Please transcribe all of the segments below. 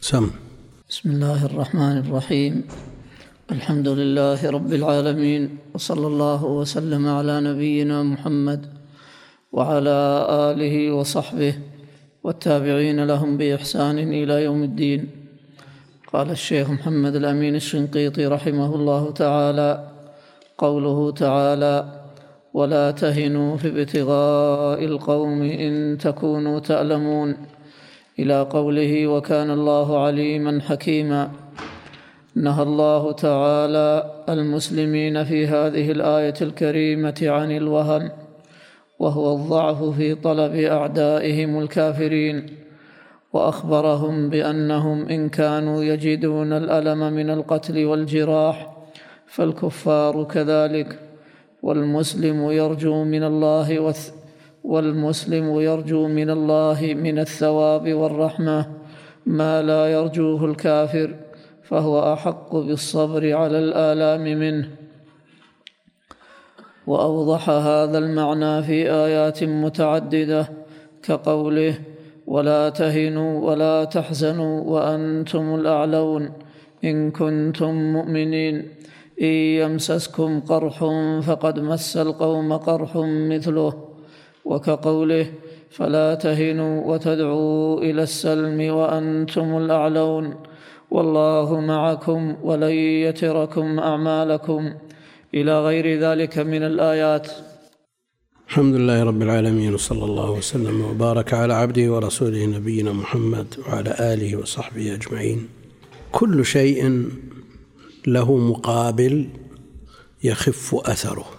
سم. بسم الله الرحمن الرحيم. الحمد لله رب العالمين وصلى الله وسلم على نبينا محمد وعلى آله وصحبه والتابعين لهم بإحسان إلى يوم الدين. قال الشيخ محمد الأمين الشنقيطي رحمه الله تعالى قوله تعالى ولا تهنوا في ابتغاء القوم إن تكونوا تألمون إلى قوله وكان الله عليما حكيما. نهى الله تعالى المسلمين في هذه الآية الكريمة عن الوهن وهو الضعف في طلب أعدائهم الكافرين وأخبرهم بأنهم إن كانوا يجدون الألم من القتل والجراح فالكفار كذلك والمسلم يرجو من الله والمسلم يرجو من الله من الثواب والرحمة ما لا يرجوه الكافر فهو أحق بالصبر على الآلام منه. وأوضح هذا المعنى في آيات متعددة كقوله ولا تهنوا ولا تحزنوا وأنتم الأعلون إن كنتم مؤمنين إن يمسسكم قرح فقد مس القوم قرح مثله. وكقوله فلا تهنوا وتدعوا إلى السلم وأنتم الأعلون والله معكم ولن يتركم أعمالكم إلى غير ذلك من الآيات. الحمد لله رب العالمين وصلى الله وسلم وبارك على عبده ورسوله نبينا محمد وعلى آله وصحبه أجمعين. كل شيء له مقابل يخف أثره.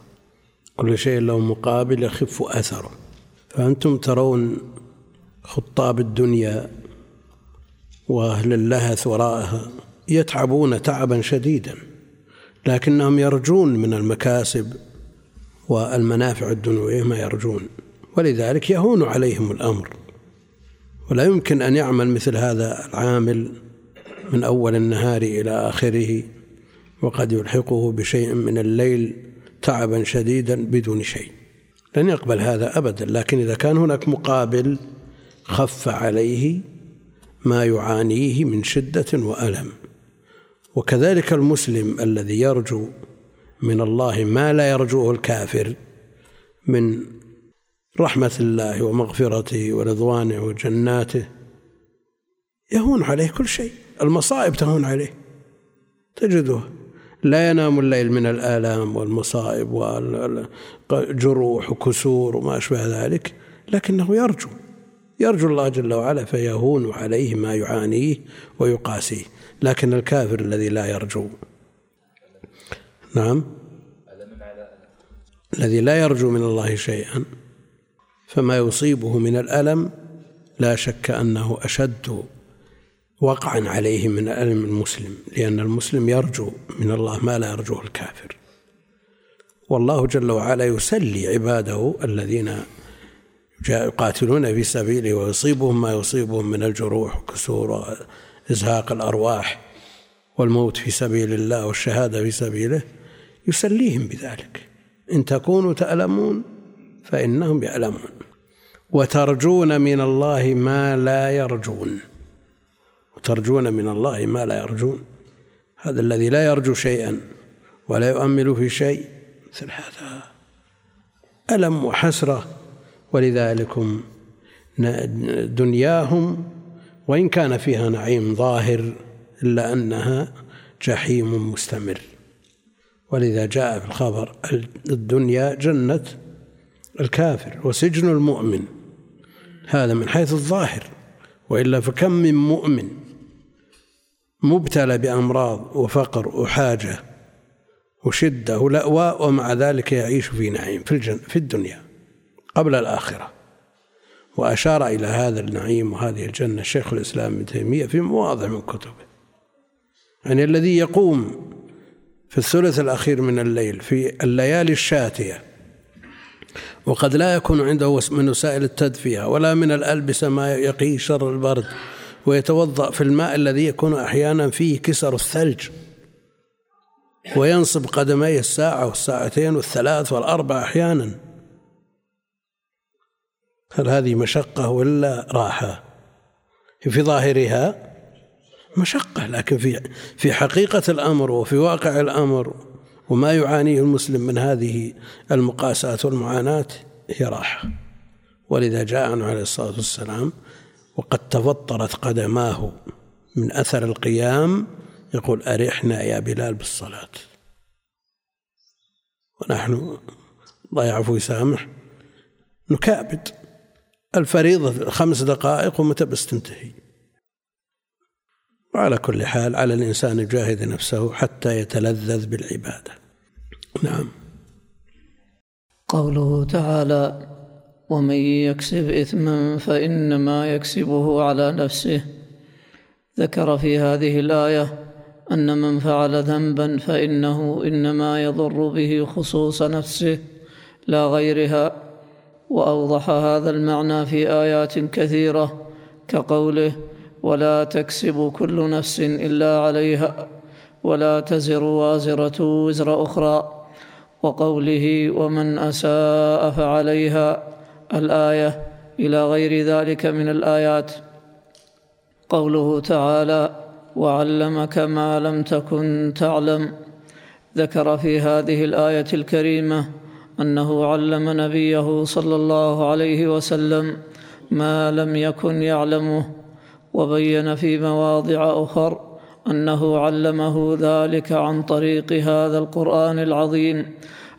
كل شيء له مقابل يخف أثره. فأنتم ترون خطاب الدنيا وأهل اللهث وراءها يتعبون تعبا شديدا لكنهم يرجون من المكاسب والمنافع الدنيوية ما يرجون. ولذلك يهون عليهم الأمر. ولا يمكن أن يعمل مثل هذا العامل من أول النهار إلى آخره وقد يلحقه بشيء من الليل تعبا شديدا بدون شيء. لن يقبل هذا ابدا لكن إذا كان هناك مقابل خف عليه ما يعانيه من شدة وألم. وكذلك المسلم الذي يرجو من الله ما لا يرجوه الكافر من رحمة الله ومغفرته ورضوانه وجناته يهون عليه كل شيء. المصائب تهون عليه. تجده لا ينام الليل من الآلام والمصائب والجروح وكسور وما أشبه ذلك لكنه يرجو يرجو الله جل وعلا فيهون عليه ما يعانيه ويقاسيه لكن الكافر الذي لا يرجو. نعم. الذي لا يرجو من الله شيئا فما يصيبه من الألم لا شك أنه أشد وقعا عليه من ألم المسلم لأن المسلم يرجو من الله ما لا يرجوه الكافر. والله جل وعلا يسلي عباده الذين يقاتلون في سبيله ويصيبهم ما يصيبهم من الجروح وكسور وإزهاق الأرواح والموت في سبيل الله والشهادة في سبيله. يسليهم بذلك. إن تكونوا تألمون فإنهم يألمون. وترجون من الله ما لا يرجون. وترجون من الله ما لا يرجون. هذا الذي لا يرجو شيئا ولا يؤمل في شيء مثل هذا. ألم وحسرة. ولذلكم دنياهم وإن كان فيها نعيم ظاهر إلا أنها جحيم مستمر. ولذا جاء في الخبر الدنيا جنة الكافر وسجن المؤمن. هذا من حيث الظاهر. وإلا فكم من مؤمن مبتلى بأمراض وفقر وحاجة وشدة ولأواء ومع ذلك يعيش في نعيم في, الجن في الدنيا قبل الآخرة. وأشار إلى هذا النعيم وهذه الجنة شيخ الإسلام ابن تيمية في مواضع من كتبه. يعني الذي يقوم في الثلث الأخير من الليل في الليالي الشاتية وقد لا يكون عنده من وسائل التدفئة ولا من الألبسة ما يقي شر البرد ويتوضأ في الماء الذي يكون أحيانا فيه كسر الثلج وينصب قدميه الساعة والساعتين والثلاث والأربع أحيانا. هل هذه مشقة ولا راحة؟ في ظاهرها مشقة لكن في في حقيقة الأمر وفي واقع الأمر وما يعانيه المسلم من هذه المقاسات والمعاناة هي راحة. ولذا جاء عنه عليه الصلاة والسلام وقد تفطرت قدماه من أثر القيام. يقول أرحنا يا بلال بالصلاة. ونحن الله يعفو ويسامح نكابد الفريضة خمس دقائق ومتى بس تنتهي. وعلى كل حال على الإنسان يجاهد نفسه حتى يتلذذ بالعبادة. نعم. قوله تعالى ومن يكسب إثما فإنما يكسبه على نفسه. ذكر في هذه الآية أن من فعل ذنبا فإنه إنما يضر به خصوص نفسه لا غيرها. وأوضح هذا المعنى في آيات كثيرة كقوله ولا تكسب كل نفس إلا عليها ولا تزر وازرة وزر أخرى. وقوله ومن أساء فعليها. الآية إلى غير ذلك من الآيات. قوله تعالى وعلمك ما لم تكن تعلم. ذكر في هذه الآية الكريمة أنه علم نبيه صلى الله عليه وسلم ما لم يكن يعلمه وبين في مواضع أخر أنه علمه ذلك عن طريق هذا القرآن العظيم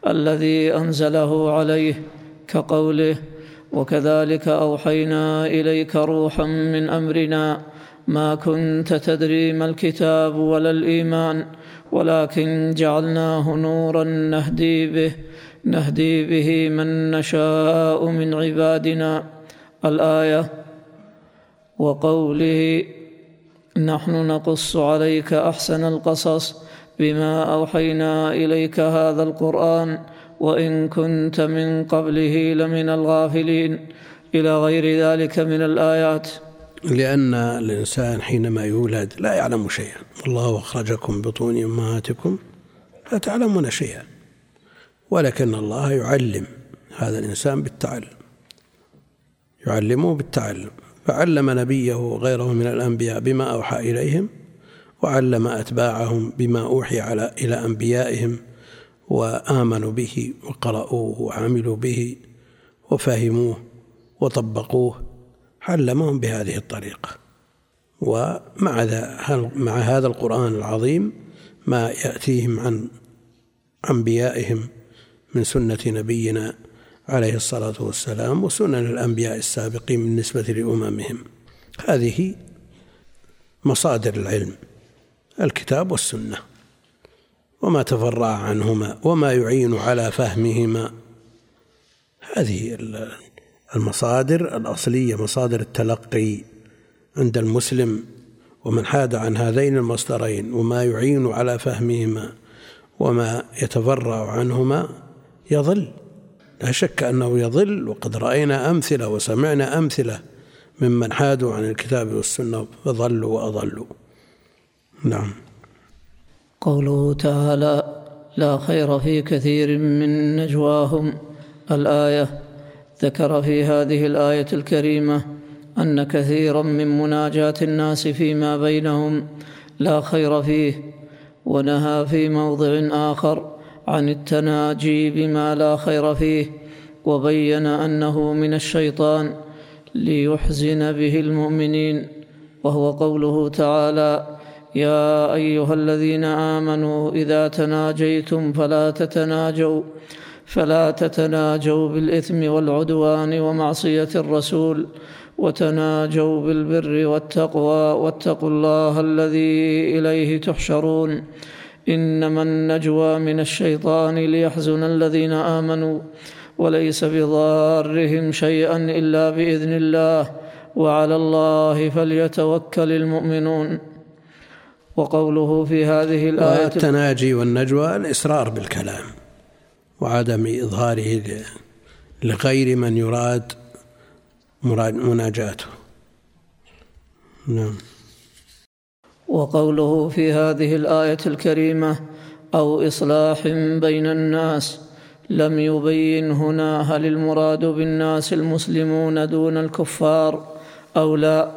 الذي أنزله عليه كقوله وكذلك أوحينا إليك روحا من أمرنا ما كنت تدري ما الكتاب ولا الإيمان ولكن جعلناه نورا نهدي به نهدي به من نشاء من عبادنا. الآية وقوله نحن نقص عليك أحسن القصص بما أوحينا إليك هذا القرآن. وإن كنت من قبله لمن الغافلين. إلى غير ذلك من الآيات. لأن الإنسان حينما يولد لا يعلم شيئا. الله أخرجكم بطون أمهاتكم لا تعلمون شيئا. ولكن الله يعلم هذا الإنسان بالتعلم. يعلمه بالتعلم. فعلم نبيه وغيره من الأنبياء بما أوحى إليهم وعلم أتباعهم بما أوحي على إلى أنبيائهم. وآمنوا به وقرأوه وعملوا به وفهموه وطبقوه علمهم بهذه الطريقة. ومع مع هذا القرآن العظيم ما يأتيهم عن أنبيائهم من سنة نبينا عليه الصلاة والسلام وسنن الأنبياء السابقين بالنسبة لأممهم. هذه مصادر العلم الكتاب والسنة. وما تفرع عنهما وما يعين على فهمهما. هذه المصادر الأصلية مصادر التلقي عند المسلم ومن حاد عن هذين المصدرين وما يعين على فهمهما وما يتفرع عنهما يضل. لا شك أنه يضل وقد رأينا أمثلة وسمعنا أمثلة ممن حادوا عن الكتاب والسنة فضلوا وأضلوا. نعم. قوله تعالى لا خير في كثير من نجواهم الآية ذكر في هذه الآية الكريمة أن كثيرا من مناجاة الناس فيما بينهم لا خير فيه ونهى في موضع آخر عن التناجي بما لا خير فيه وبين أنه من الشيطان ليحزن به المؤمنين وهو قوله تعالى يا أيها الذين آمنوا إذا تناجيتم فلا تتناجوا فلا تتناجوا بالإثم والعدوان ومعصية الرسول وتناجوا بالبر والتقوى واتقوا الله الذي إليه تحشرون إنما النجوى من الشيطان ليحزن الذين آمنوا وليس بضارهم شيئا إلا بإذن الله وعلى الله فليتوكل المؤمنون وقوله في هذه الآية التناجي والنجوى الإصرار بالكلام وعدم إظهاره لغير من يراد مناجاته. نعم. وقوله في هذه الآية الكريمة أو إصلاح بين الناس لم يبين هنا هل المراد بالناس المسلمون دون الكفار أو لا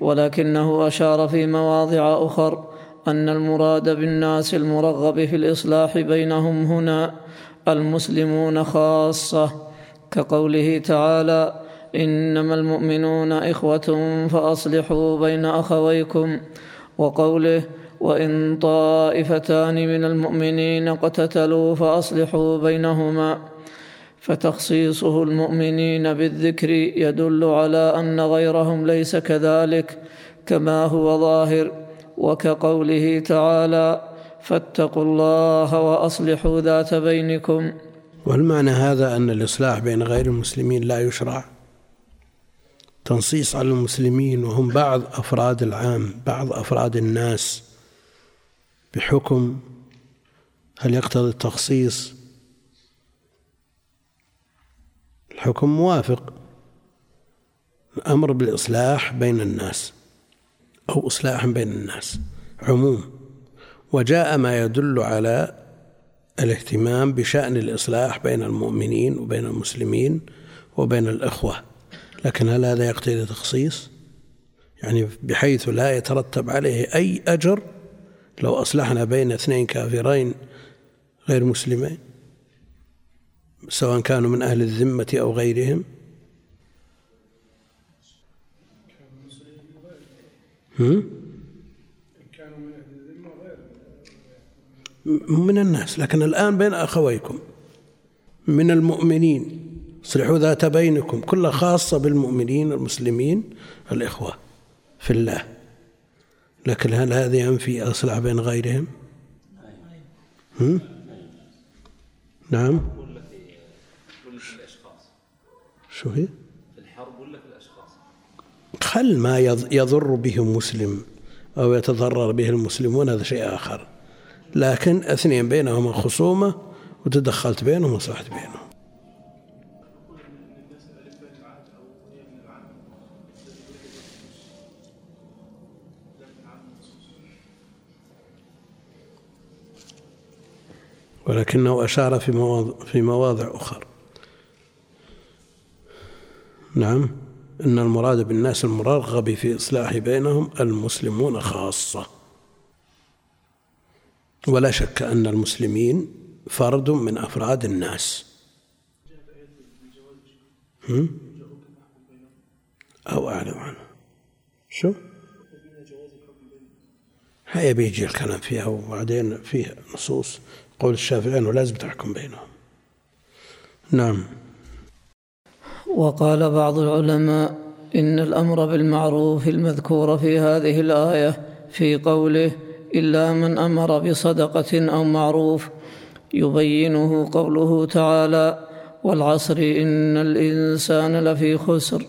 ولكنه أشار في مواضع أخر أن المراد بالناس المرغب في الإصلاح بينهم هنا المسلمون خاصة كقوله تعالى إنما المؤمنون إخوة فأصلحوا بين أخويكم. وقوله وإن طائفتان من المؤمنين اقتتلوا فأصلحوا بينهما. فتخصيصه المؤمنين بالذكر يدل على أن غيرهم ليس كذلك كما هو ظاهر. وكقوله تعالى فاتقوا الله وأصلحوا ذات بينكم. والمعنى هذا أن الإصلاح بين غير المسلمين لا يشرع. تنصيص على المسلمين وهم بعض أفراد العام بعض أفراد الناس بحكم هل يقتضي التخصيص. الحكم موافق. الأمر بالإصلاح بين الناس. أو إصلاح بين الناس. عموم وجاء ما يدل على الاهتمام بشأن الإصلاح بين المؤمنين وبين المسلمين وبين الإخوة. لكن هل هذا يقتضي تخصيص؟ يعني بحيث لا يترتب عليه أي أجر لو أصلحنا بين اثنين كافرين غير مسلمين سواء كانوا من أهل الذمة أو غيرهم. من الناس لكن الآن بين أخويكم من المؤمنين اصلحوا ذات بينكم كلها خاصة بالمؤمنين المسلمين الإخوة في الله لكن هل هذا ينفي أصلح بين غيرهم؟ هم؟ نعم شو هي؟ في الحرب ولا في الأشخاص؟ خل ما يضر به مسلم أو يتضرر به المسلمون هذا شيء آخر. لكن اثنين بينهما خصومة وتدخلت بينهم وصلحت بينهم. ولكنه أشار في مواضع, في مواضع أخرى. نعم. إن المراد بالناس المرغب في إصلاح بينهم المسلمون خاصة. ولا شك أن المسلمين فرد من أفراد الناس. أو أعلم عنه. شو؟ هيا بيجي الكلام فيها وبعدين فيه نصوص. قول الشافعي أنه لازم تحكم بينهم. نعم. وقال بعض العلماء إن الأمر بالمعروف المذكور في هذه الآية في قوله إلا من أمر بصدقة أو معروف يبينه قوله تعالى والعصر إن الإنسان لفي خسر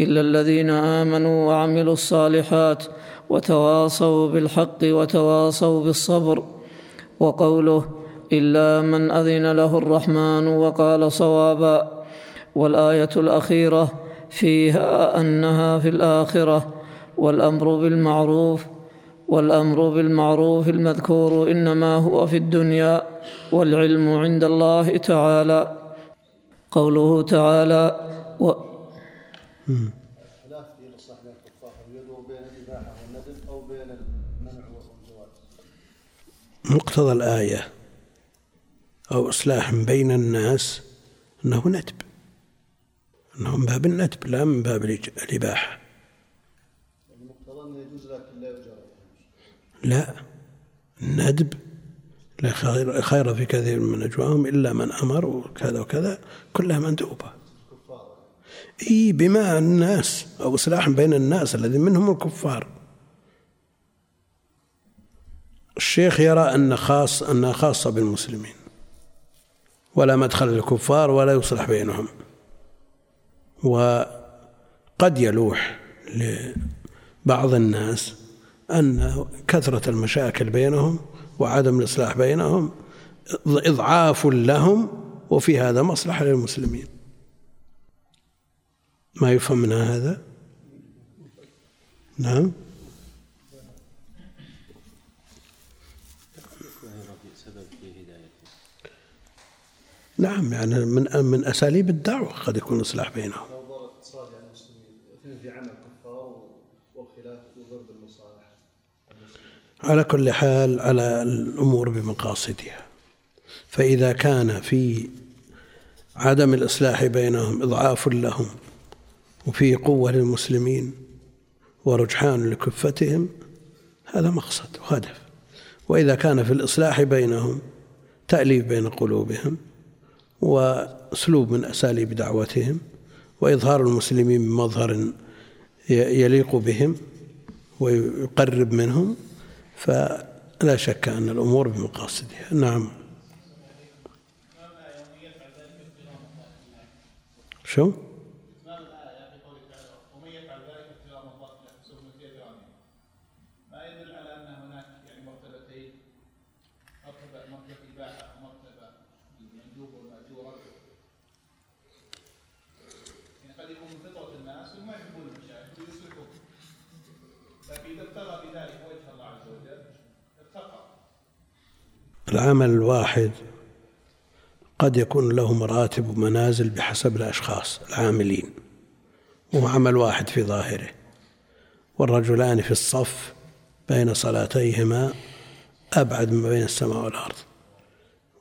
إلا الذين آمنوا وعملوا الصالحات وتواصوا بالحق وتواصوا بالصبر وقوله إلا من أذن له الرحمن وقال صوابا والآية الأخيرة فيها أنها في الآخرة والأمر بالمعروف والأمر بالمعروف المذكور إنما هو في الدنيا والعلم عند الله تعالى. قوله تعالى و مقتضى الآية أو إصلاح بين الناس أنه ندب أنه من باب الندب لا من باب الإباحة. لا الندب لا خير, خير في كثير من نجواهم إلا من أمر وكذا وكذا كلها مندوبة. إي بما الناس أو إصلاح بين الناس الذي منهم الكفار. الشيخ يرى أن خاص أنها خاصة بالمسلمين. ولا مدخل للكفار ولا يصلح بينهم. وقد يلوح لبعض الناس أن كثرة المشاكل بينهم وعدم الإصلاح بينهم إضعاف لهم وفي هذا مصلحة للمسلمين. ما يفهم من هذا؟ نعم. نعم يعني من من أساليب الدعوة قد يكون الاصلاح بينهم. لو ضرت اتصال يعني المسلمين اثنين في عمل كفار وخلاف على كل حال على الأمور بمقاصدها. فإذا كان في عدم الإصلاح بينهم إضعاف لهم وفيه قوة للمسلمين ورجحان لكفتهم هذا مقصد وهدف. وإذا كان في الإصلاح بينهم تأليف بين قلوبهم وأسلوب من أساليب دعوتهم وإظهار المسلمين بمظهر يليق بهم ويقرب منهم فلا شك أن الأمور بمقاصدها نعم شو؟ العمل الواحد قد يكون له مراتب ومنازل بحسب الأشخاص العاملين. وهو عمل واحد في ظاهره. والرجلان في الصف بين صلاتيهما أبعد ما بين السماء والأرض.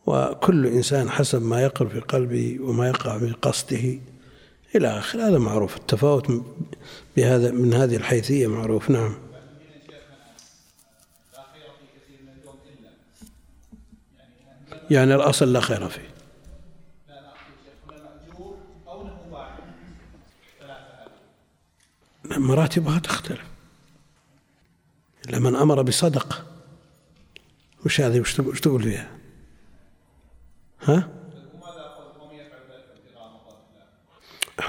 وكل إنسان حسب ما يقر في قلبه وما يقع في قصده إلى آخر. هذا معروف. التفاوت بهذا من هذه الحيثية معروف. نعم. يعني الأصل لا خير فيه. مراتبها تختلف. لمن أمر بصدقة وش هذه؟ وش تقول فيها؟ ها؟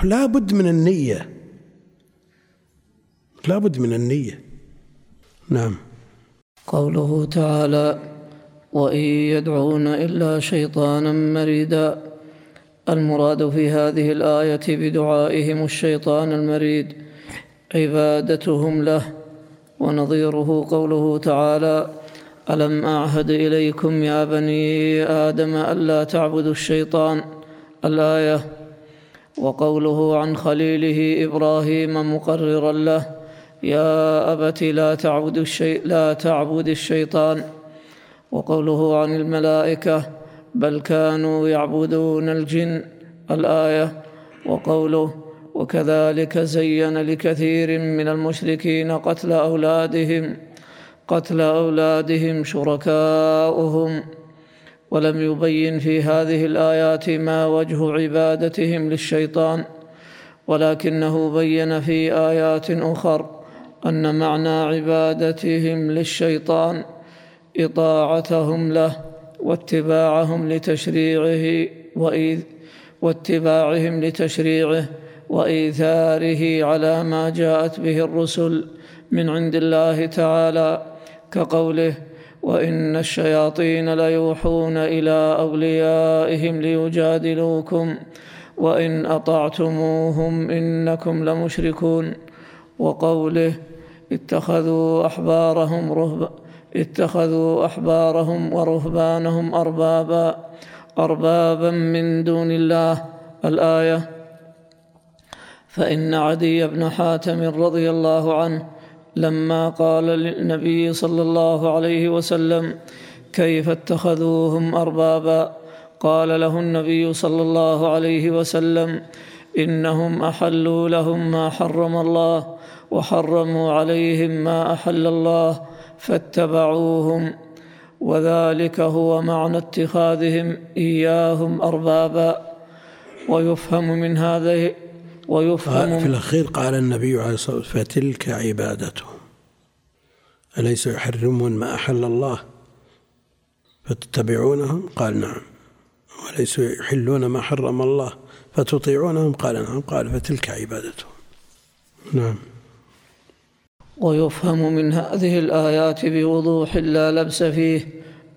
لا بد من النية. لا بد من النية. نعم. قوله تعالى وإن يدعون إلا شيطانا مريدا. المراد في هذه الآية بدعائهم الشيطان المريد عبادتهم له ونظيره قوله تعالى ألم أعهد إليكم يا بني آدم ألا تعبدوا الشيطان الآية؟ وقوله عن خليله إبراهيم مقررا له يا أبت لا تعبد الشي لا تعبد الشيطان وقوله عن الملائكة بل كانوا يعبدون الجن الآية وقوله وكذلك زين لكثير من المشركين قتل أولادهم قتل أولادهم شركاؤهم. ولم يبين في هذه الآيات ما وجه عبادتهم للشيطان ولكنه بين في آيات أخر أن معنى عبادتهم للشيطان إطاعتهم له واتباعهم لتشريعه وإذ واتباعهم لتشريعه وإيثاره على ما جاءت به الرسل من عند الله تعالى كقوله وإن الشياطين ليوحون إلى أوليائهم ليجادلوكم وإن أطعتموهم إنكم لمشركون وقوله اتخذوا أحبارهم رهبا اتخذوا أحبارهم ورهبانهم أربابا أربابا من دون الله. الآية فإن عدي بن حاتم رضي الله عنه لما قال للنبي صلى الله عليه وسلم كيف اتخذوهم أربابا؟ قال له النبي صلى الله عليه وسلم إنهم أحلوا لهم ما حرم الله وحرموا عليهم ما أحل الله فاتبعوهم وذلك هو معنى اتخاذهم إياهم أربابا ويفهم من هذا ويفهم في الأخير قال النبي عليه الصلاة والسلام فتلك عبادتهم. أليس يحرمون ما أحل الله؟ فتتبعونهم؟ قال نعم. وليسوا يحلون ما حرم الله؟ فتطيعونهم؟ قال نعم. قال فتلك عبادتهم. نعم. ويفهم من هذه الآيات بوضوح لا لبس فيه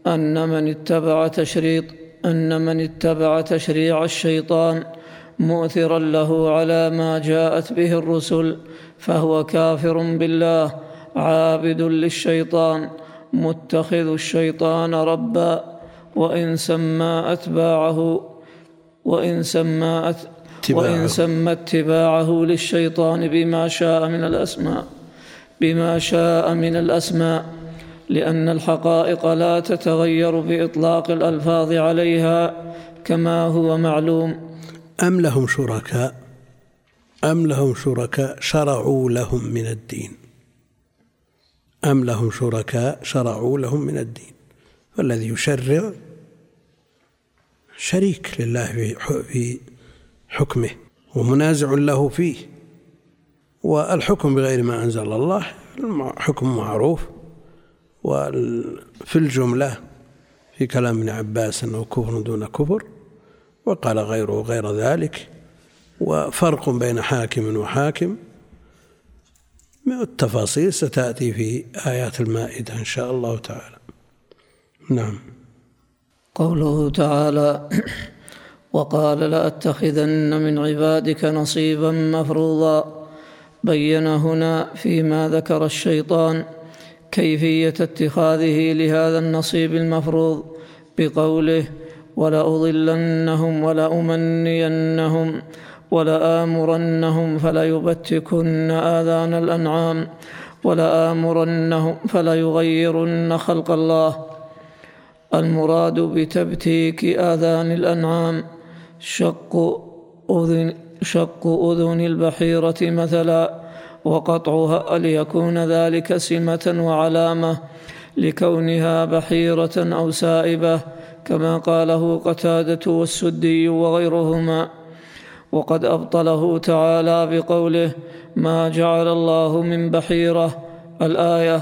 أن من اتبع تشريط أن من اتبع تشريع الشيطان مؤثرا له على ما جاءت به الرسل فهو كافر بالله عابد للشيطان متخذ الشيطان ربا وإن سمى أتباعه وإن سمى وإن سمى اتباعه للشيطان بما شاء من الأسماء. بما شاء من الأسماء لأن الحقائق لا تتغير بإطلاق الألفاظ عليها كما هو معلوم. أم لهم شركاء؟ أم لهم شركاء شرعوا لهم من الدين. أم لهم شركاء شرعوا لهم من الدين. والذي يشرع شريك لله في حكمه ومنازع له فيه. والحكم بغير ما أنزل الله حكم معروف. وفي الجملة في كلام ابن عباس أنه كفر دون كفر وقال غيره غير ذلك. وفرق بين حاكم وحاكم. التفاصيل ستأتي في آيات المائدة إن شاء الله تعالى. نعم. قوله تعالى وقال لأتخذن من عبادك نصيبا مفروضا. بين هنا فيما ذكر الشيطان كيفية اتخاذه لهذا النصيب المفروض بقوله ولأضلنهم ولأمنينهم ولآمرنهم فليبتكن آذان الأنعام ولآمرنهم فليغيرن خلق الله. المراد بتبتيك آذان الأنعام. شق أذن شق أذن البحيرة مثلا وقطعها ليكون ذلك سمة وعلامة لكونها بحيرة أو سائبة كما قاله قتادة والسدي وغيرهما. وقد أبطله تعالى بقوله ما جعل الله من بحيرة الآية.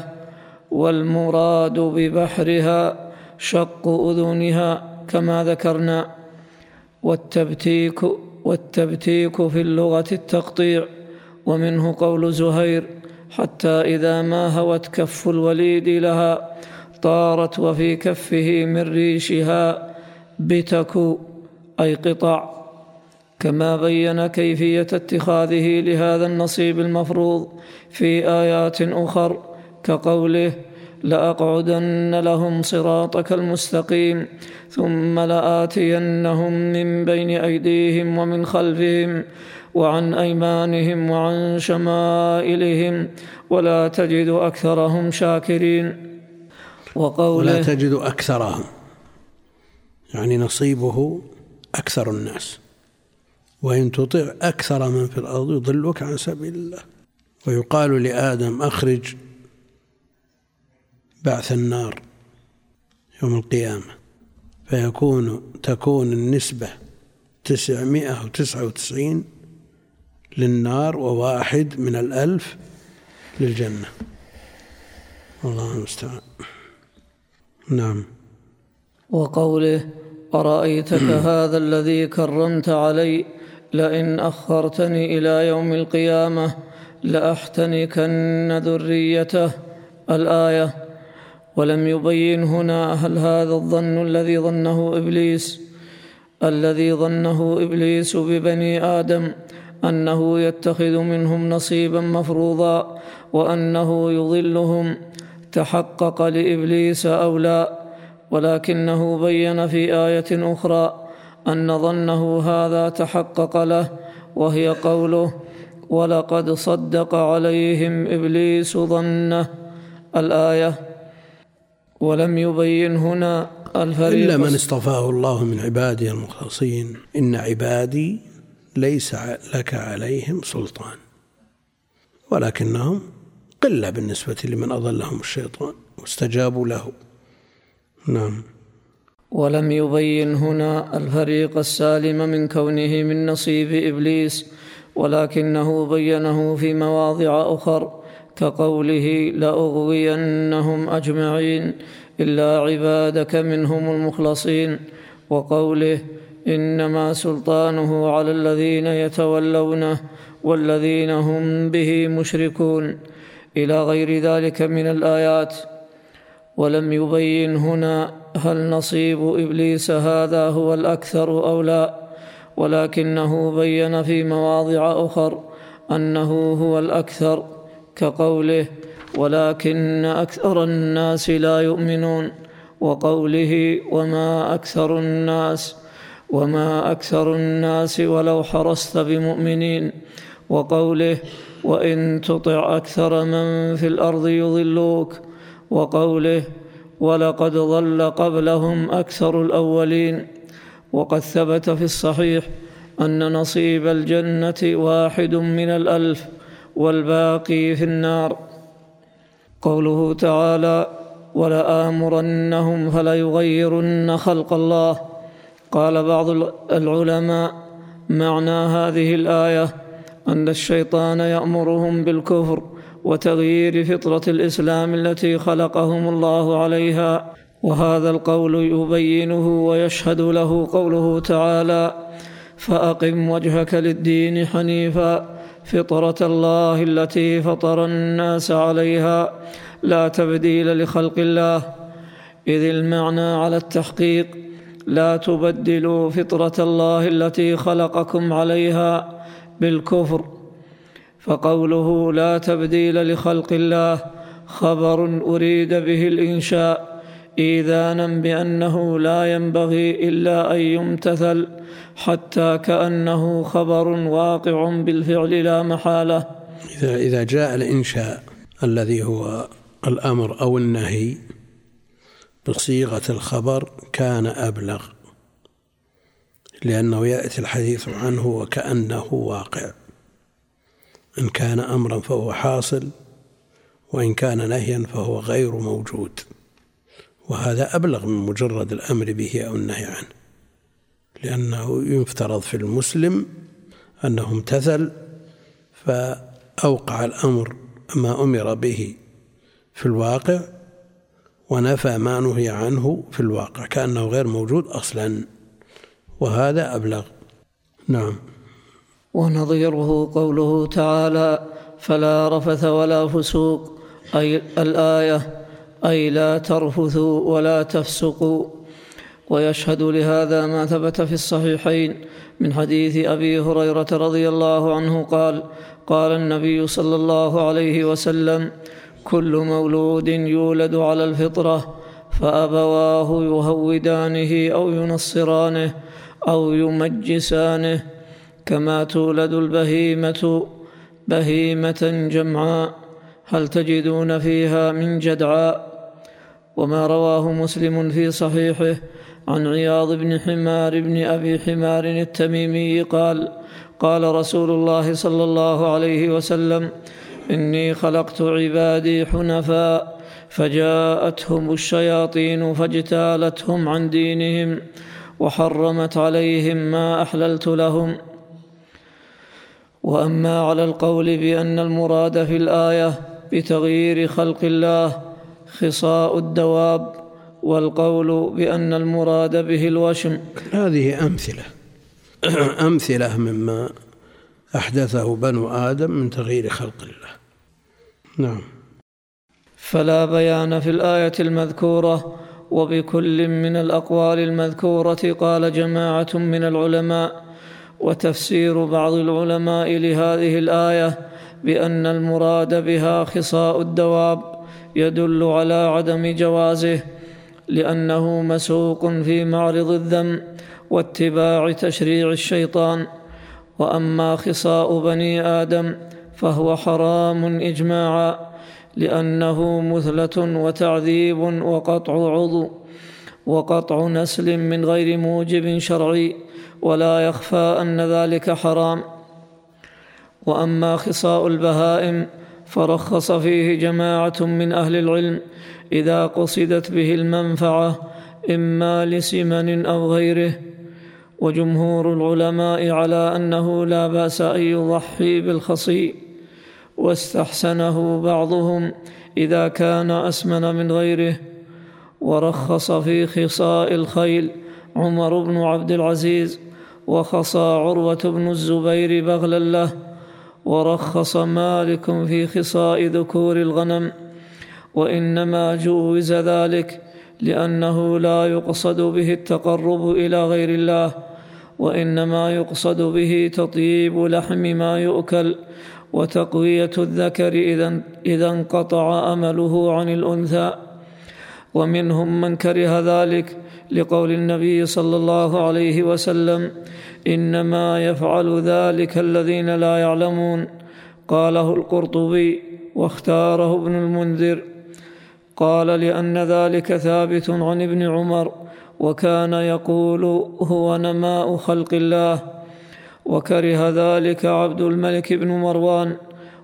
والمراد ببحرها شق أذنها كما ذكرنا. والتبتيك والتبتيك في اللغة التقطيع ومنه قول زهير حتى إذا ما هوت كف الوليد لها طارت وفي كفه من ريشها بتك أي قطع. كما بين كيفية اتخاذه لهذا النصيب المفروض في آيات أخر كقوله لأقعدن لهم صراطك المستقيم ثم لآتينهم من بين أيديهم ومن خلفهم وعن أيمانهم وعن شمائلهم ولا تجد أكثرهم شاكرين. وقوله ولا تجد أكثرهم يعني نصيبه أكثر الناس. وإن تطع أكثر من في الأرض يضلوك عن سبيل الله. ويقال لآدم أخرج بعث النار يوم القيامة فيكون تكون النسبة تسعمائة وتسعة وتسعين للنار وواحد من الألف للجنة. الله المستعان. نعم. وقوله أرأيتك هذا الذي كرمت علي؟ لئن أخرتني إلى يوم القيامة لأحتنكن ذريته. الآية ولم يبين هنا هل هذا الظن الذي ظنه إبليس الذي ظنه إبليس ببني آدم أنه يتخذ منهم نصيبا مفروضا وأنه يضلهم تحقق لإبليس أو لا؟ ولكنه بين في آية أخرى أن ظنه هذا تحقق له وهي قوله ولقد صدق عليهم إبليس ظنه. الآية ولم يبين هنا الفريق. إلا من اصطفاه الله من عباده المخلصين. إن عبادي ليس لك عليهم سلطان ولكنهم قلة بالنسبة لمن أضلهم الشيطان واستجابوا له. نعم. ولم يبين هنا الفريق السالم من كونه من نصيب إبليس ولكنه بينه في مواضع أخر. كقوله لأغوينهم أجمعين إلا عبادك منهم المخلصين وقوله إنما سلطانه على الذين يتولونه والذين هم به مشركون إلى غير ذلك من الآيات ولم يبين هنا هل نصيب إبليس هذا هو الأكثر أو لا ولكنه بين في مواضع أخر أنه هو الأكثر. كقوله ولكن أكثر الناس لا يؤمنون وقوله وما أكثر الناس وما أكثر الناس ولو حرصت بمؤمنين وقوله وإن تطع أكثر من في الأرض يضلوك وقوله ولقد ضل قبلهم أكثر الأولين وقد ثبت في الصحيح أن نصيب الجنة واحد من الألف والباقي في النار. قوله تعالى ولآمرنهم فليغيرن خلق الله. قال بعض العلماء معنى هذه الآية أن الشيطان يأمرهم بالكفر وتغيير فطرة الإسلام التي خلقهم الله عليها. وهذا القول يبينه ويشهد له قوله تعالى فأقم وجهك للدين حنيفا. فطرة الله التي فطر الناس عليها لا تبديل لخلق الله. إذ المعنى على التحقيق لا تبدلوا فطرة الله التي خلقكم عليها بالكفر. فقوله لا تبديل لخلق الله خبر أريد به الإنشاء. إيذانا بأنه لا ينبغي إلا أن يمتثل حتى كأنه خبر واقع بالفعل لا محالة. إذا إذا جاء الإنشاء الذي هو الأمر أو النهي بصيغة الخبر كان أبلغ لأنه يأتي الحديث عنه وكأنه واقع. إن كان أمرا فهو حاصل وإن كان نهيا فهو غير موجود. وهذا أبلغ من مجرد الأمر به أو النهي عنه لأنه يفترض في المسلم أنه امتثل فأوقع الأمر ما أمر به في الواقع ونفى ما نهي عنه في الواقع كأنه غير موجود أصلا وهذا أبلغ. نعم. ونظيره قوله تعالى فلا رفث ولا فسوق أي الآية أي لا ترفثوا ولا تفسقوا. ويشهد لهذا ما ثبت في الصحيحين من حديث أبي هريرة رضي الله عنه قال قال النبي صلى الله عليه وسلم كل مولود يولد على الفطرة فأبواه يهودانه أو ينصرانه أو يمجسانه كما تولد البهيمة بهيمة جمعاء. هل تجدون فيها من جدعاء؟ وما رواه مسلم في صحيحه عن عياض بن حمار بن أبي حمار التميمي قال قال رسول الله صلى الله عليه وسلم إني خلقت عبادي حنفاء فجاءتهم الشياطين فاجتالتهم عن دينهم وحرمت عليهم ما أحللت لهم. وأما على القول بأن المراد في الآية بتغيير خلق الله خصاء الدواب والقول بأن المراد به الوشم. هذه أمثلة. أمثلة مما أحدثه بنو آدم من تغيير خلق الله. نعم. فلا بيان في الآية المذكورة وبكل من الأقوال المذكورة قال جماعة من العلماء وتفسير بعض العلماء لهذه الآية بأن المراد بها خصاء الدواب. يدل على عدم جوازه لأنه مسوق في معرض الذم واتباع تشريع الشيطان. وأما خصاء بني آدم فهو حرام إجماعا لأنه مثلة وتعذيب وقطع عضو وقطع نسل من غير موجب شرعي ولا يخفى أن ذلك حرام. وأما خصاء البهائم فرخص فيه جماعة من أهل العلم إذا قصدت به المنفعة إما لسمن أو غيره. وجمهور العلماء على أنه لا بأس أن يضحي بالخصي واستحسنه بعضهم إذا كان أسمن من غيره. ورخص في خصاء الخيل عمر بن عبد العزيز وخصى عروة بن الزبير بغلا له. ورخص مالك في خصاء ذكور الغنم وإنما جوز ذلك لأنه لا يقصد به التقرب إلى غير الله وإنما يقصد به تطيب لحم ما يؤكل وتقوية الذكر إذا إذا انقطع أمله عن الأنثى ومنهم من كره ذلك لقول النبي صلى الله عليه وسلم إنما يفعل ذلك الذين لا يعلمون. قاله القرطبي واختاره ابن المنذر. قال لأن ذلك ثابت عن ابن عمر وكان يقول هو نماء خلق الله. وكره ذلك عبد الملك بن مروان.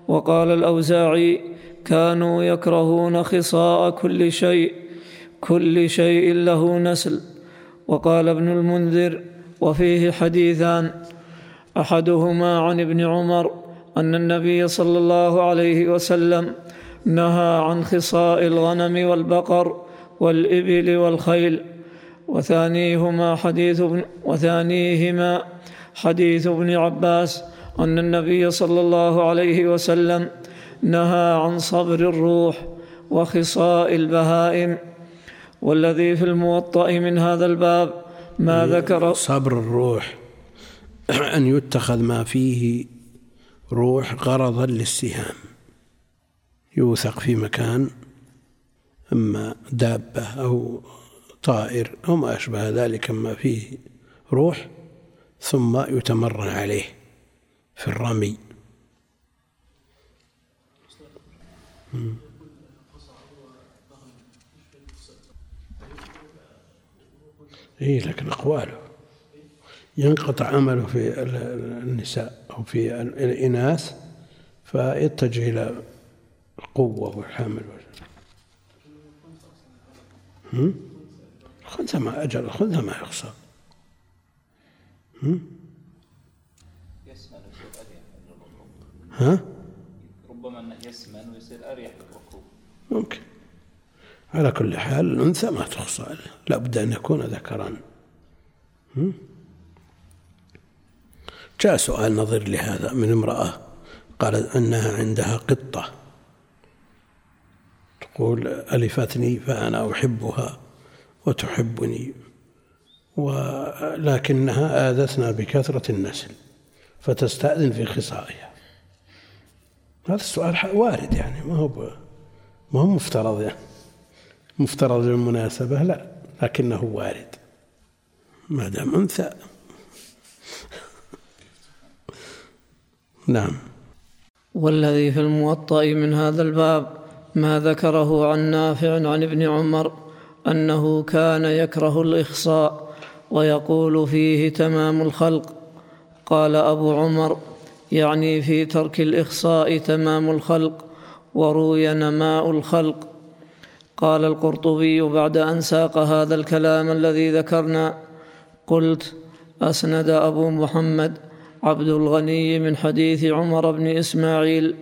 وقال الأوزاعي كانوا يكرهون خصاء كل شيء كل شيء له نسل. وقال ابن المنذر وفيه حديثان. أحدهما عن ابن عمر أن النبي صلى الله عليه وسلم نهى عن خصاء الغنم والبقر والإبل والخيل. وثانيهما حديث ابن وثانيهما حديث ابن عباس أن النبي صلى الله عليه وسلم نهى عن صبر الروح وخصاء البهائم. والذي في الموطأ من هذا الباب ما ذكر صبر الروح أن يتخذ ما فيه روح غرضا للسهام. يوثق في مكان إما دابة أو طائر أو ما أشبه ذلك ما فيه روح ثم يتمرن عليه في الرمي. إيه لكن أقواله. ينقطع عمله في النساء أو في الإناث فيتجه إلى القوة والحمل الخنثى ما أجل الخنثى ما يخسر ها؟ ربما يسمن ويصير أريح للركوب ممكن. على كل حال الأنثى ما تخصى لابد أن يكون ذكرا. جاء سؤال نظير لهذا من امرأة قالت أنها عندها قطة. تقول ألفتني فأنا أحبها وتحبني ولكنها آذتنا بكثرة النسل فتستأذن في خصائها. هذا السؤال وارد يعني ما هو ما هو مفترض يعني. مفترض للمناسبة لا لكنه وارد. ما دام أنثى. نعم. والذي في الموطأ من هذا الباب ما ذكره عن نافع عن ابن عمر أنه كان يكره الإخصاء ويقول فيه تمام الخلق. قال أبو عمر يعني في ترك الإخصاء تمام الخلق وروي نماء الخلق. قال القرطبي بعد أن ساق هذا الكلام الذي ذكرنا قلت أسند أبو محمد عبد الغني من حديث عمر بن إسماعيل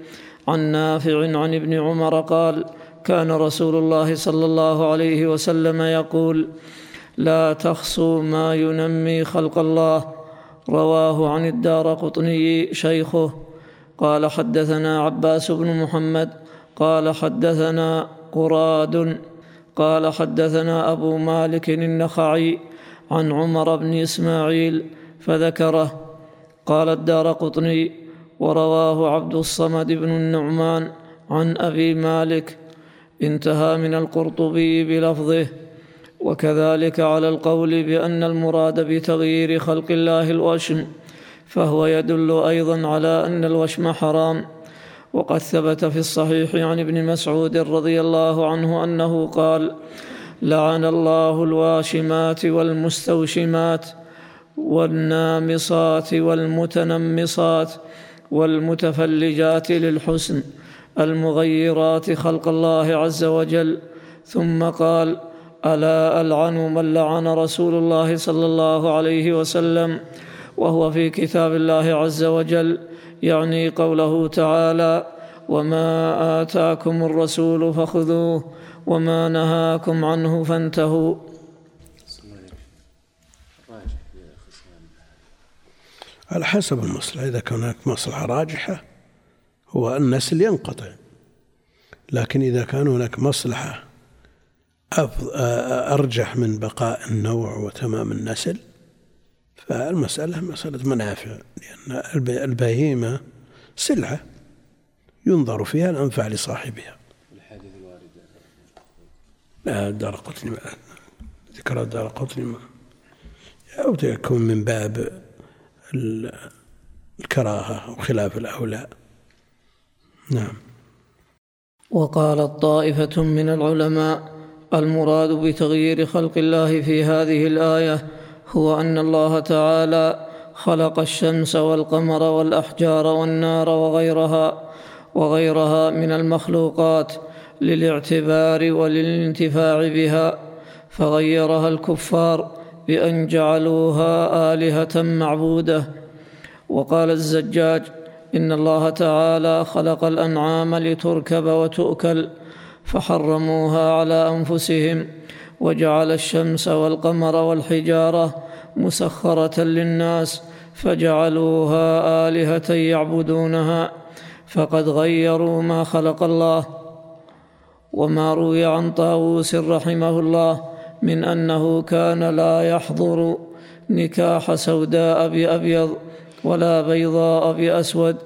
عن نافع عن ابن عمر قال كان رسول الله صلى الله عليه وسلم يقول لا تخصوا ما ينمي خلق الله. رواه عن الدار قطني شيخه. قال حدثنا عباس بن محمد قال حدثنا قراد. قال حدثنا أبو مالك النخعي عن عمر بن إسماعيل فذكره. قال الدار قطني ورواه عبد الصمد بن النعمان عن أبي مالك. انتهى من القرطبي بلفظه. وكذلك على القول بأن المراد بتغيير خلق الله الوشم فهو يدل أيضا على أن الوشم حرام. وقد ثبت في الصحيح عن ابن مسعود رضي الله عنه أنه قال لعن الله الواشمات والمستوشمات والنامصات والمتنمصات والمتفلجات للحسن المغيرات خلق الله عز وجل. ثم قال ألا ألعن من لعن رسول الله صلى الله عليه وسلم وهو في كتاب الله عز وجل؟ يعني قوله تعالى وما اتاكم الرسول فخذوه وما نهاكم عنه فانتهوا. على حسب المصلحة. إذا كان هناك مصلحة راجحة هو النسل ينقطع. لكن إذا كان هناك مصلحة أرجح من بقاء النوع وتمام النسل فالمسألة مسألة منافع لأن البهيمة سلعة ينظر فيها الأنفع لصاحبها. الحادث الوارد. لا دار قطني ذكر دار قطني أو يكون من باب الكراهة وخلاف الأولى. نعم. وقالت طائفة من العلماء المراد بتغيير خلق الله في هذه الآية هو أن الله تعالى خلق الشمس والقمر والأحجار والنار وغيرها وغيرها من المخلوقات للاعتبار وللانتفاع بها فغيرها الكفار بأن جعلوها آلهة معبودة. وقال الزجاج إن الله تعالى خلق الأنعام لتركب وتؤكل فحرموها على أنفسهم وجعل الشمس والقمر والحجارة مسخرة للناس فجعلوها آلهة يعبدونها فقد غيروا ما خلق الله وما روي عن طاووس رحمه الله من أنه كان لا يحضر نكاح سوداء بأبيض ولا بيضاء بأسود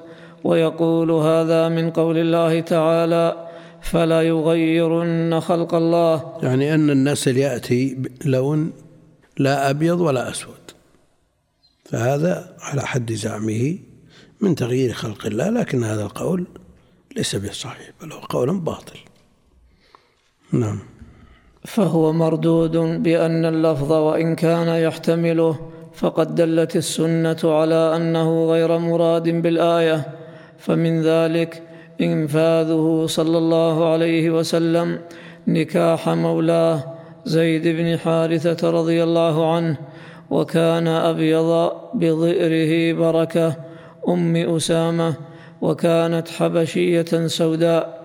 ويقول هذا من قول الله تعالى فلا يغيرن خلق الله. يعني أن النسل يأتي لون لا أبيض ولا أسود. فهذا على حد زعمه من تغيير خلق الله لكن هذا القول ليس بصحيح بل هو قول باطل. نعم. فهو مردود بأن اللفظ وإن كان يحتمله فقد دلت السنة على أنه غير مراد بالآية. فمن ذلك إنفاذه صلى الله عليه وسلم نكاح مولاه زيد بن حارثة رضي الله عنه وكان أبيض بظئره بركة أم أسامة وكانت حبشية سوداء.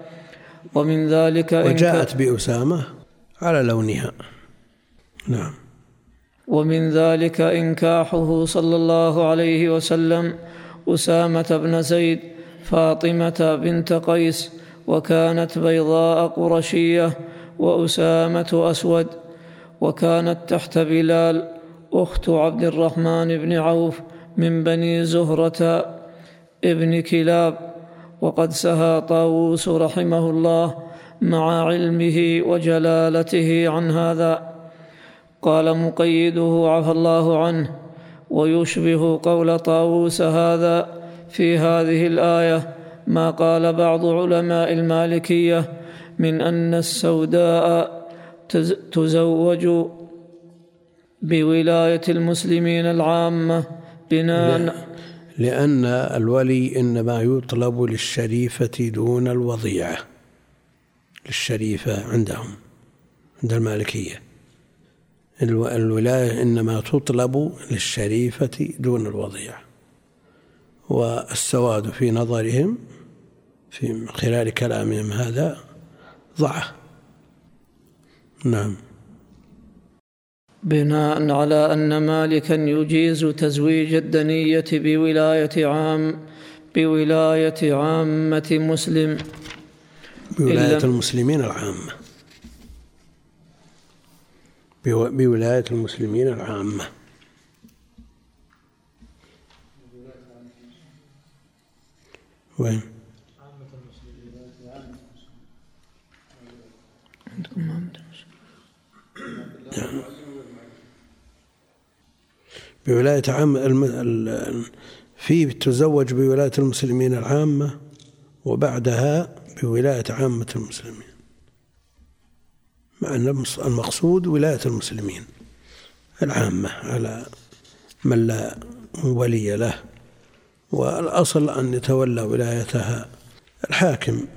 ومن ذلك وجاءت بأسامة على لونها. نعم. ومن ذلك إنكاحه صلى الله عليه وسلم أسامة بن زيد فاطمة بنت قيس وكانت بيضاء قرشية وأسامة أسود وكانت تحت بلال أخت عبد الرحمن بن عوف من بني زهرة ابن كلاب وقد سهى طاووس رحمه الله مع علمه وجلالته عن هذا. قال مقيده عفى الله عنه ويشبه قول طاووس هذا في هذه الآية ما قال بعض علماء المالكية من أن السوداء تزوج بولاية المسلمين العامة بناء لأن الولي إنما يطلب للشريفة دون الوضيعة للشريفة عندهم عند المالكية. الولاية إنما تطلب للشريفة دون الوضيعة. والسواد في نظرهم في خلال كلامهم هذا ضعه نعم. بناء على أن مالكا يجيز تزويج الدنية بولاية عام بولاية عامة مسلم. بولاية المسلمين العامة. بولاية المسلمين العامة. وين؟ عندكم عامة بولاية عام في تزوج بولاية المسلمين العامة وبعدها بولاية عامة المسلمين. مع أن المقصود ولاية المسلمين العامة على من لا ولي له. والأصل أن يتولى ولايتها الحاكم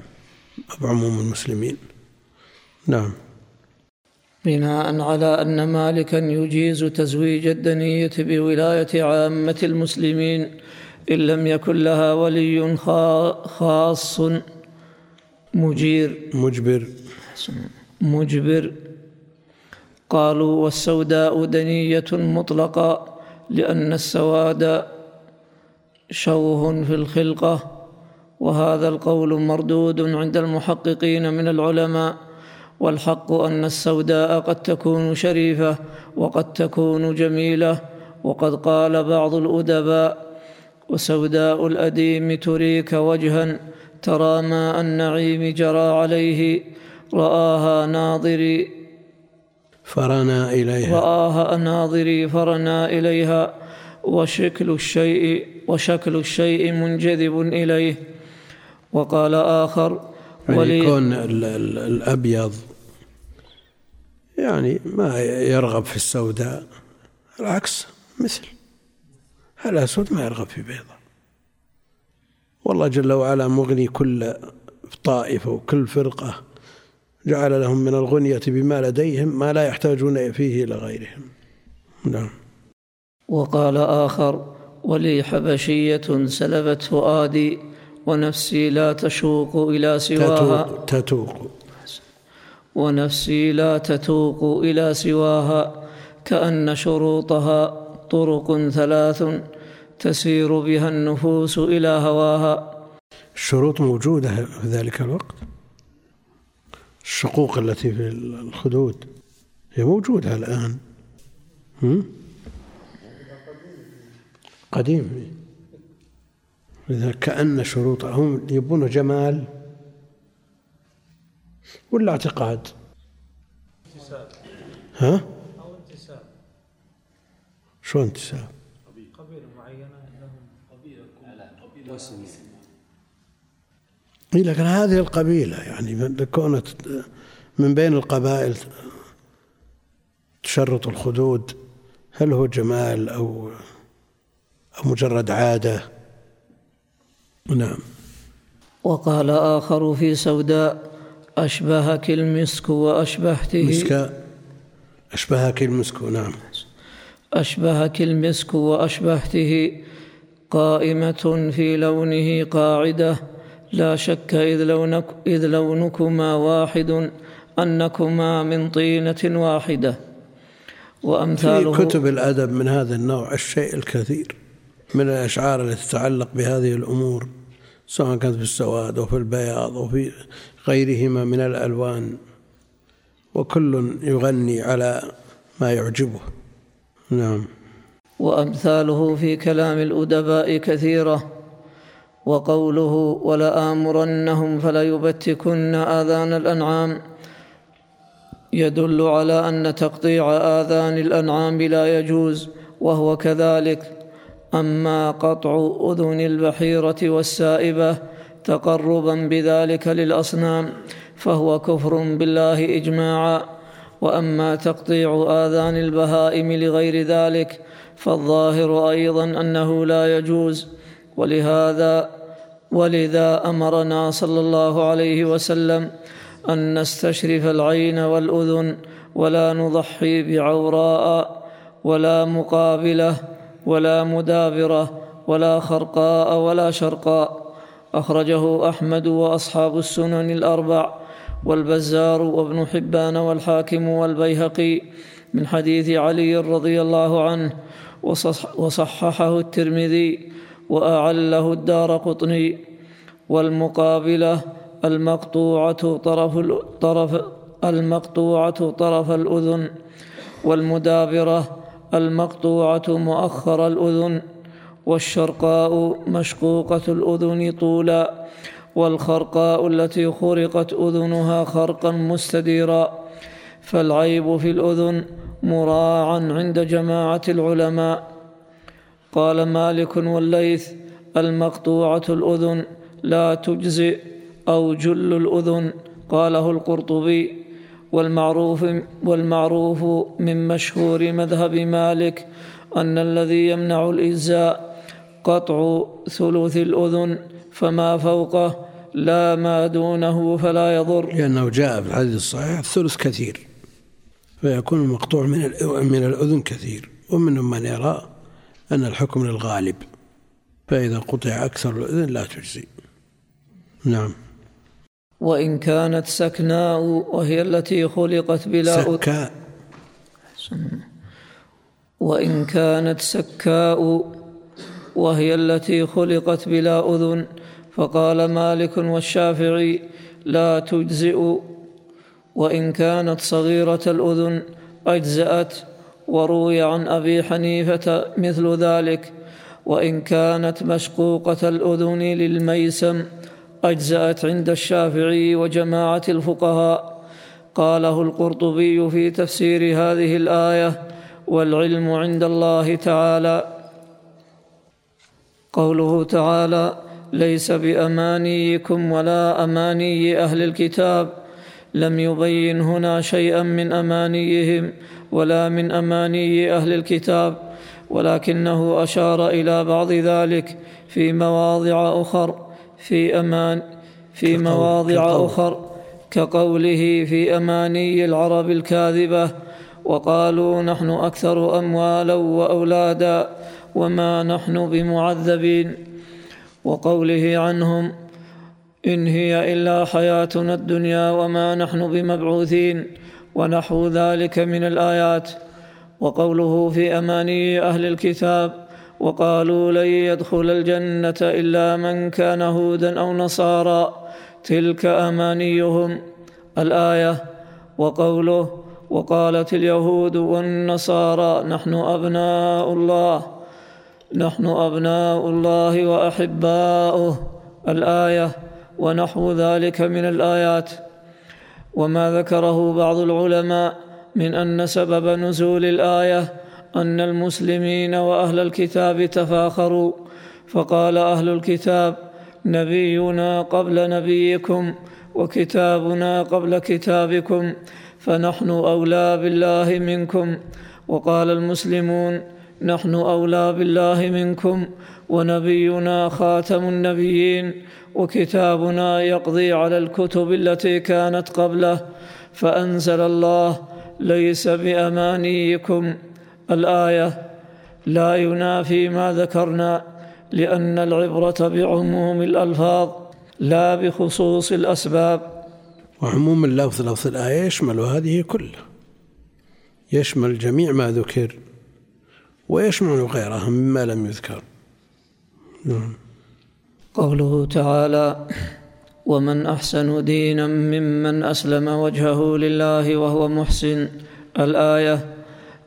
بعموم المسلمين. نعم. بناء على أن مالكا يجيز تزويج الدنية بولاية عامة المسلمين إن لم يكن لها ولي خاص مجير. مجبر. مجبر. قالوا والسوداء دنية مطلقة لأن السواد شوه في الخلقة وهذا القول مردود عند المحققين من العلماء والحق أن السوداء قد تكون شريفة وقد تكون جميلة وقد قال بعض الأدباء وسوداء الأديم تريك وجها ترى ماء النعيم جرى عليه رآها ناظري فرنا إليها. رآها ناظري فرنا إليها. وشكل الشيء وشكل الشيء منجذب إليه. وقال آخر يعني ولي يكون ال- ال- الأبيض يعني ما يرغب في السوداء. العكس مثل. الأسود ما يرغب في بيضة. والله جل وعلا مغني كل طائفة وكل فرقة. جعل لهم من الغنية بما لديهم ما لا يحتاجون فيه إلى غيرهم. نعم. وقال آخر ولي حبشية سلبت فؤادي ونفسي لا تشوق إلى سواها. تتوق تتوق. ونفسي لا تتوق إلى سواها كأن شروطها طرق ثلاث تسير بها النفوس إلى هواها. الشروط موجودة في ذلك الوقت. الشقوق التي في الخدود هي موجودة الآن. هم؟ قديم. إذا كأن شروطهم يبون جمال ولا اعتقاد؟ ها؟ أو انتساب. شو انتساب؟ قبيلة. معينة لهم قبيلة. إيه لكن هذه القبيلة يعني كونت من بين القبائل تشرط الخدود هل هو جمال أو أو مجرد عادة. نعم. وقال آخر في سوداء أشبهك المسك وأشبهته. مسك أشبهك المسك نعم. أشبهك المسك وأشبهته قائمة في لونه قاعدة. لا شك إذ, لونك إذ لونكما واحد أنكما من طينة واحدة. في وأمثاله كتب الأدب من هذا النوع الشيء الكثير. من الأشعار التي تتعلق بهذه الأمور سواء كانت في السواد أو في البياض أو في غيرهما من الألوان. وكل يغني على ما يعجبه. نعم. وأمثاله في كلام الأدباء كثيرة وقوله ولآمرنهم فليبتكن آذان الأنعام يدل على أن تقطيع آذان الأنعام لا يجوز وهو كذلك. أما قطع أذن البحيرة والسائبة تقربا بذلك للأصنام فهو كفر بالله إجماعا. وأما تقطيع آذان البهائم لغير ذلك فالظاهر أيضا أنه لا يجوز. ولهذا ولذا أمرنا صلى الله عليه وسلم أن نستشرف العين والأذن ولا نضحي بعوراء ولا مقابلة ولا مدابرة ولا خرقاء ولا شرقاء. أخرجه أحمد وأصحاب السنن الأربع والبزار وابن حبان والحاكم والبيهقي. من حديث علي رضي الله عنه وصح وصححه الترمذي وأعله الدار قطني. والمقابلة المقطوعة طرف طرف المقطوعة طرف الأذن. والمدابرة المقطوعة مؤخر الأذن والشرقاء مشقوقة الأذن طولا والخرقاء التي خرقت أذنها خرقا مستديرا فالعيب في الأذن مراعا عند جماعة العلماء. قال مالك والليث المقطوعة الأذن لا تجزئ أو جل الأذن قاله القرطبي. والمعروف والمعروف من مشهور مذهب مالك أن الذي يمنع الإجزاء قطع ثلث الأذن فما فوقه لا ما دونه فلا يضر. لأنه جاء في الحديث الصحيح الثلث كثير فيكون المقطوع من من الأذن كثير. ومنهم من يرى أن الحكم للغالب فإذا قطع أكثر الأذن لا تجزي. نعم. وإن كانت سكناء وهي التي خلقت بلا أذن سكاء وإن كانت سكاء وهي التي خلقت بلا أذن فقال مالك والشافعي لا تجزئ. وإن كانت صغيرة الأذن أجزأت وروي عن أبي حنيفة مثل ذلك. وإن كانت مشقوقة الأذن للميسم أجزأت عند الشافعي وجماعة الفقهاء. قاله القرطبي في تفسير هذه الآية والعلم عند الله تعالى. قوله تعالى ليس بأمانيكم ولا أماني أهل الكتاب. لم يبين هنا شيئا من أمانيهم ولا من أماني أهل الكتاب ولكنه أشار إلى بعض ذلك في مواضع أخر. في أمان في مواضع. أخر كقوله في أماني العرب الكاذبة وقالوا نحن أكثر أموالا وأولادا وما نحن بمعذبين وقوله عنهم إن هي إلا حياتنا الدنيا وما نحن بمبعوثين ونحو ذلك من الآيات وقوله في أماني أهل الكتاب وقالوا لن يدخل الجنة إلا من كان هودا أو نصارى. تلك أمانيهم. الآية وقوله وقالت اليهود والنصارى نحن أبناء الله. نحن أبناء الله وأحباؤه. الآية ونحو ذلك من الآيات. وما ذكره بعض العلماء من أن سبب نزول الآية أن المسلمين وأهل الكتاب تفاخروا. فقال أهل الكتاب نبينا قبل نبيكم وكتابنا قبل كتابكم فنحن أولى بالله منكم. وقال المسلمون نحن أولى بالله منكم ونبينا خاتم النبيين وكتابنا يقضي على الكتب التي كانت قبله. فأنزل الله ليس بأمانيكم. الآية لا ينافي ما ذكرنا لأن العبرة بعموم الألفاظ لا بخصوص الأسباب. وعموم اللفظ لفظ الآية يشمل هذه كلها. يشمل جميع ما ذكر ويشمل غيرها مما لم يذكر. نعم. قوله تعالى ومن أحسن دينا ممن أسلم وجهه لله وهو محسن. الآية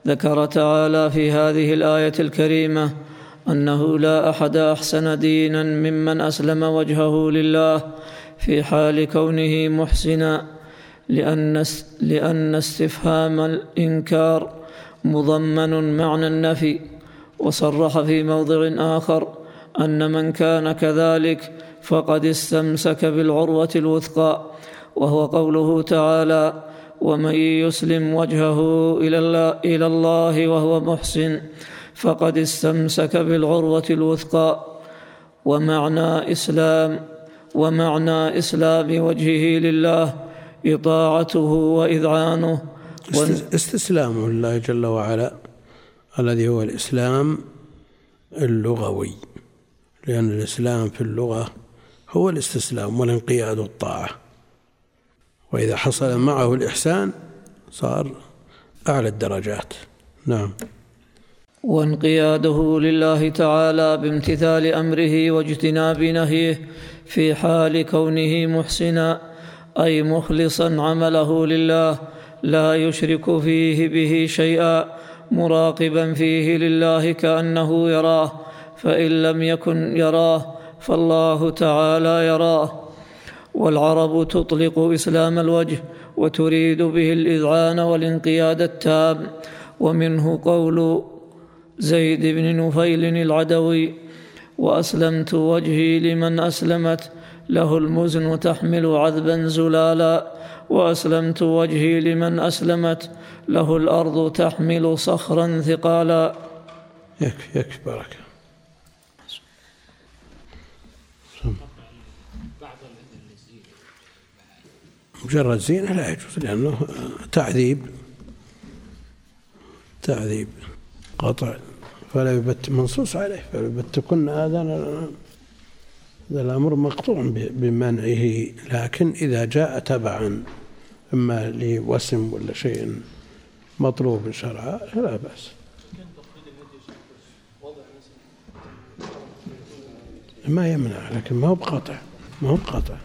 ذكر تعالى في هذه الآية الكريمة أنه لا أحد أحسن دينا ممن أسلم وجهه لله في حال كونه محسنا لأن لأن استفهام الإنكار مضمن معنى النفي وصرح في موضع آخر أن من كان كذلك فقد استمسك بالعروة الوثقى وهو قوله تعالى ومن يسلم وجهه إلى الله وهو محسن فقد استمسك بالعروة الوثقى. ومعنى اسلام ومعنى إسلام وجهه لله وان- است- استسلامه لله جل وعلا الذي هو الإسلام اللغوي. لأن الإسلام في اللغة هو الاستسلام والانقياد والطاعة. وإذا حصل معه الإحسان صار أعلى الدرجات. نعم. وانقياده لله تعالى بامتثال أمره واجتناب نهيه في حال كونه محسنا أي مخلصا عمله لله لا يشرك فيه به شيئا مراقبا فيه لله كأنه يراه فإن لم يكن يراه فالله تعالى يراه. والعرب تطلق إسلام الوجه وتريد به الإذعان والانقياد التام. ومنه قول زيد بن نفيل العدوي وأسلمت وجهي لمن أسلمت له المزن تحمل عذبا زلالا. وأسلمت وجهي لمن أسلمت له الأرض تحمل صخرا ثقالا. يكفي يكفي بركة مجرد زينة لا يجوز لأنه تعذيب تعذيب قطع. فلا يبت منصوص عليه فلا يبتكن آذان هذا الأمر مقطوع بمنعه. لكن إذا جاء تبعا إما لوسم ولا شيء مطلوب شرعا فلا بأس. ما يمنع لكن ما هو بقطع ما هو بقطع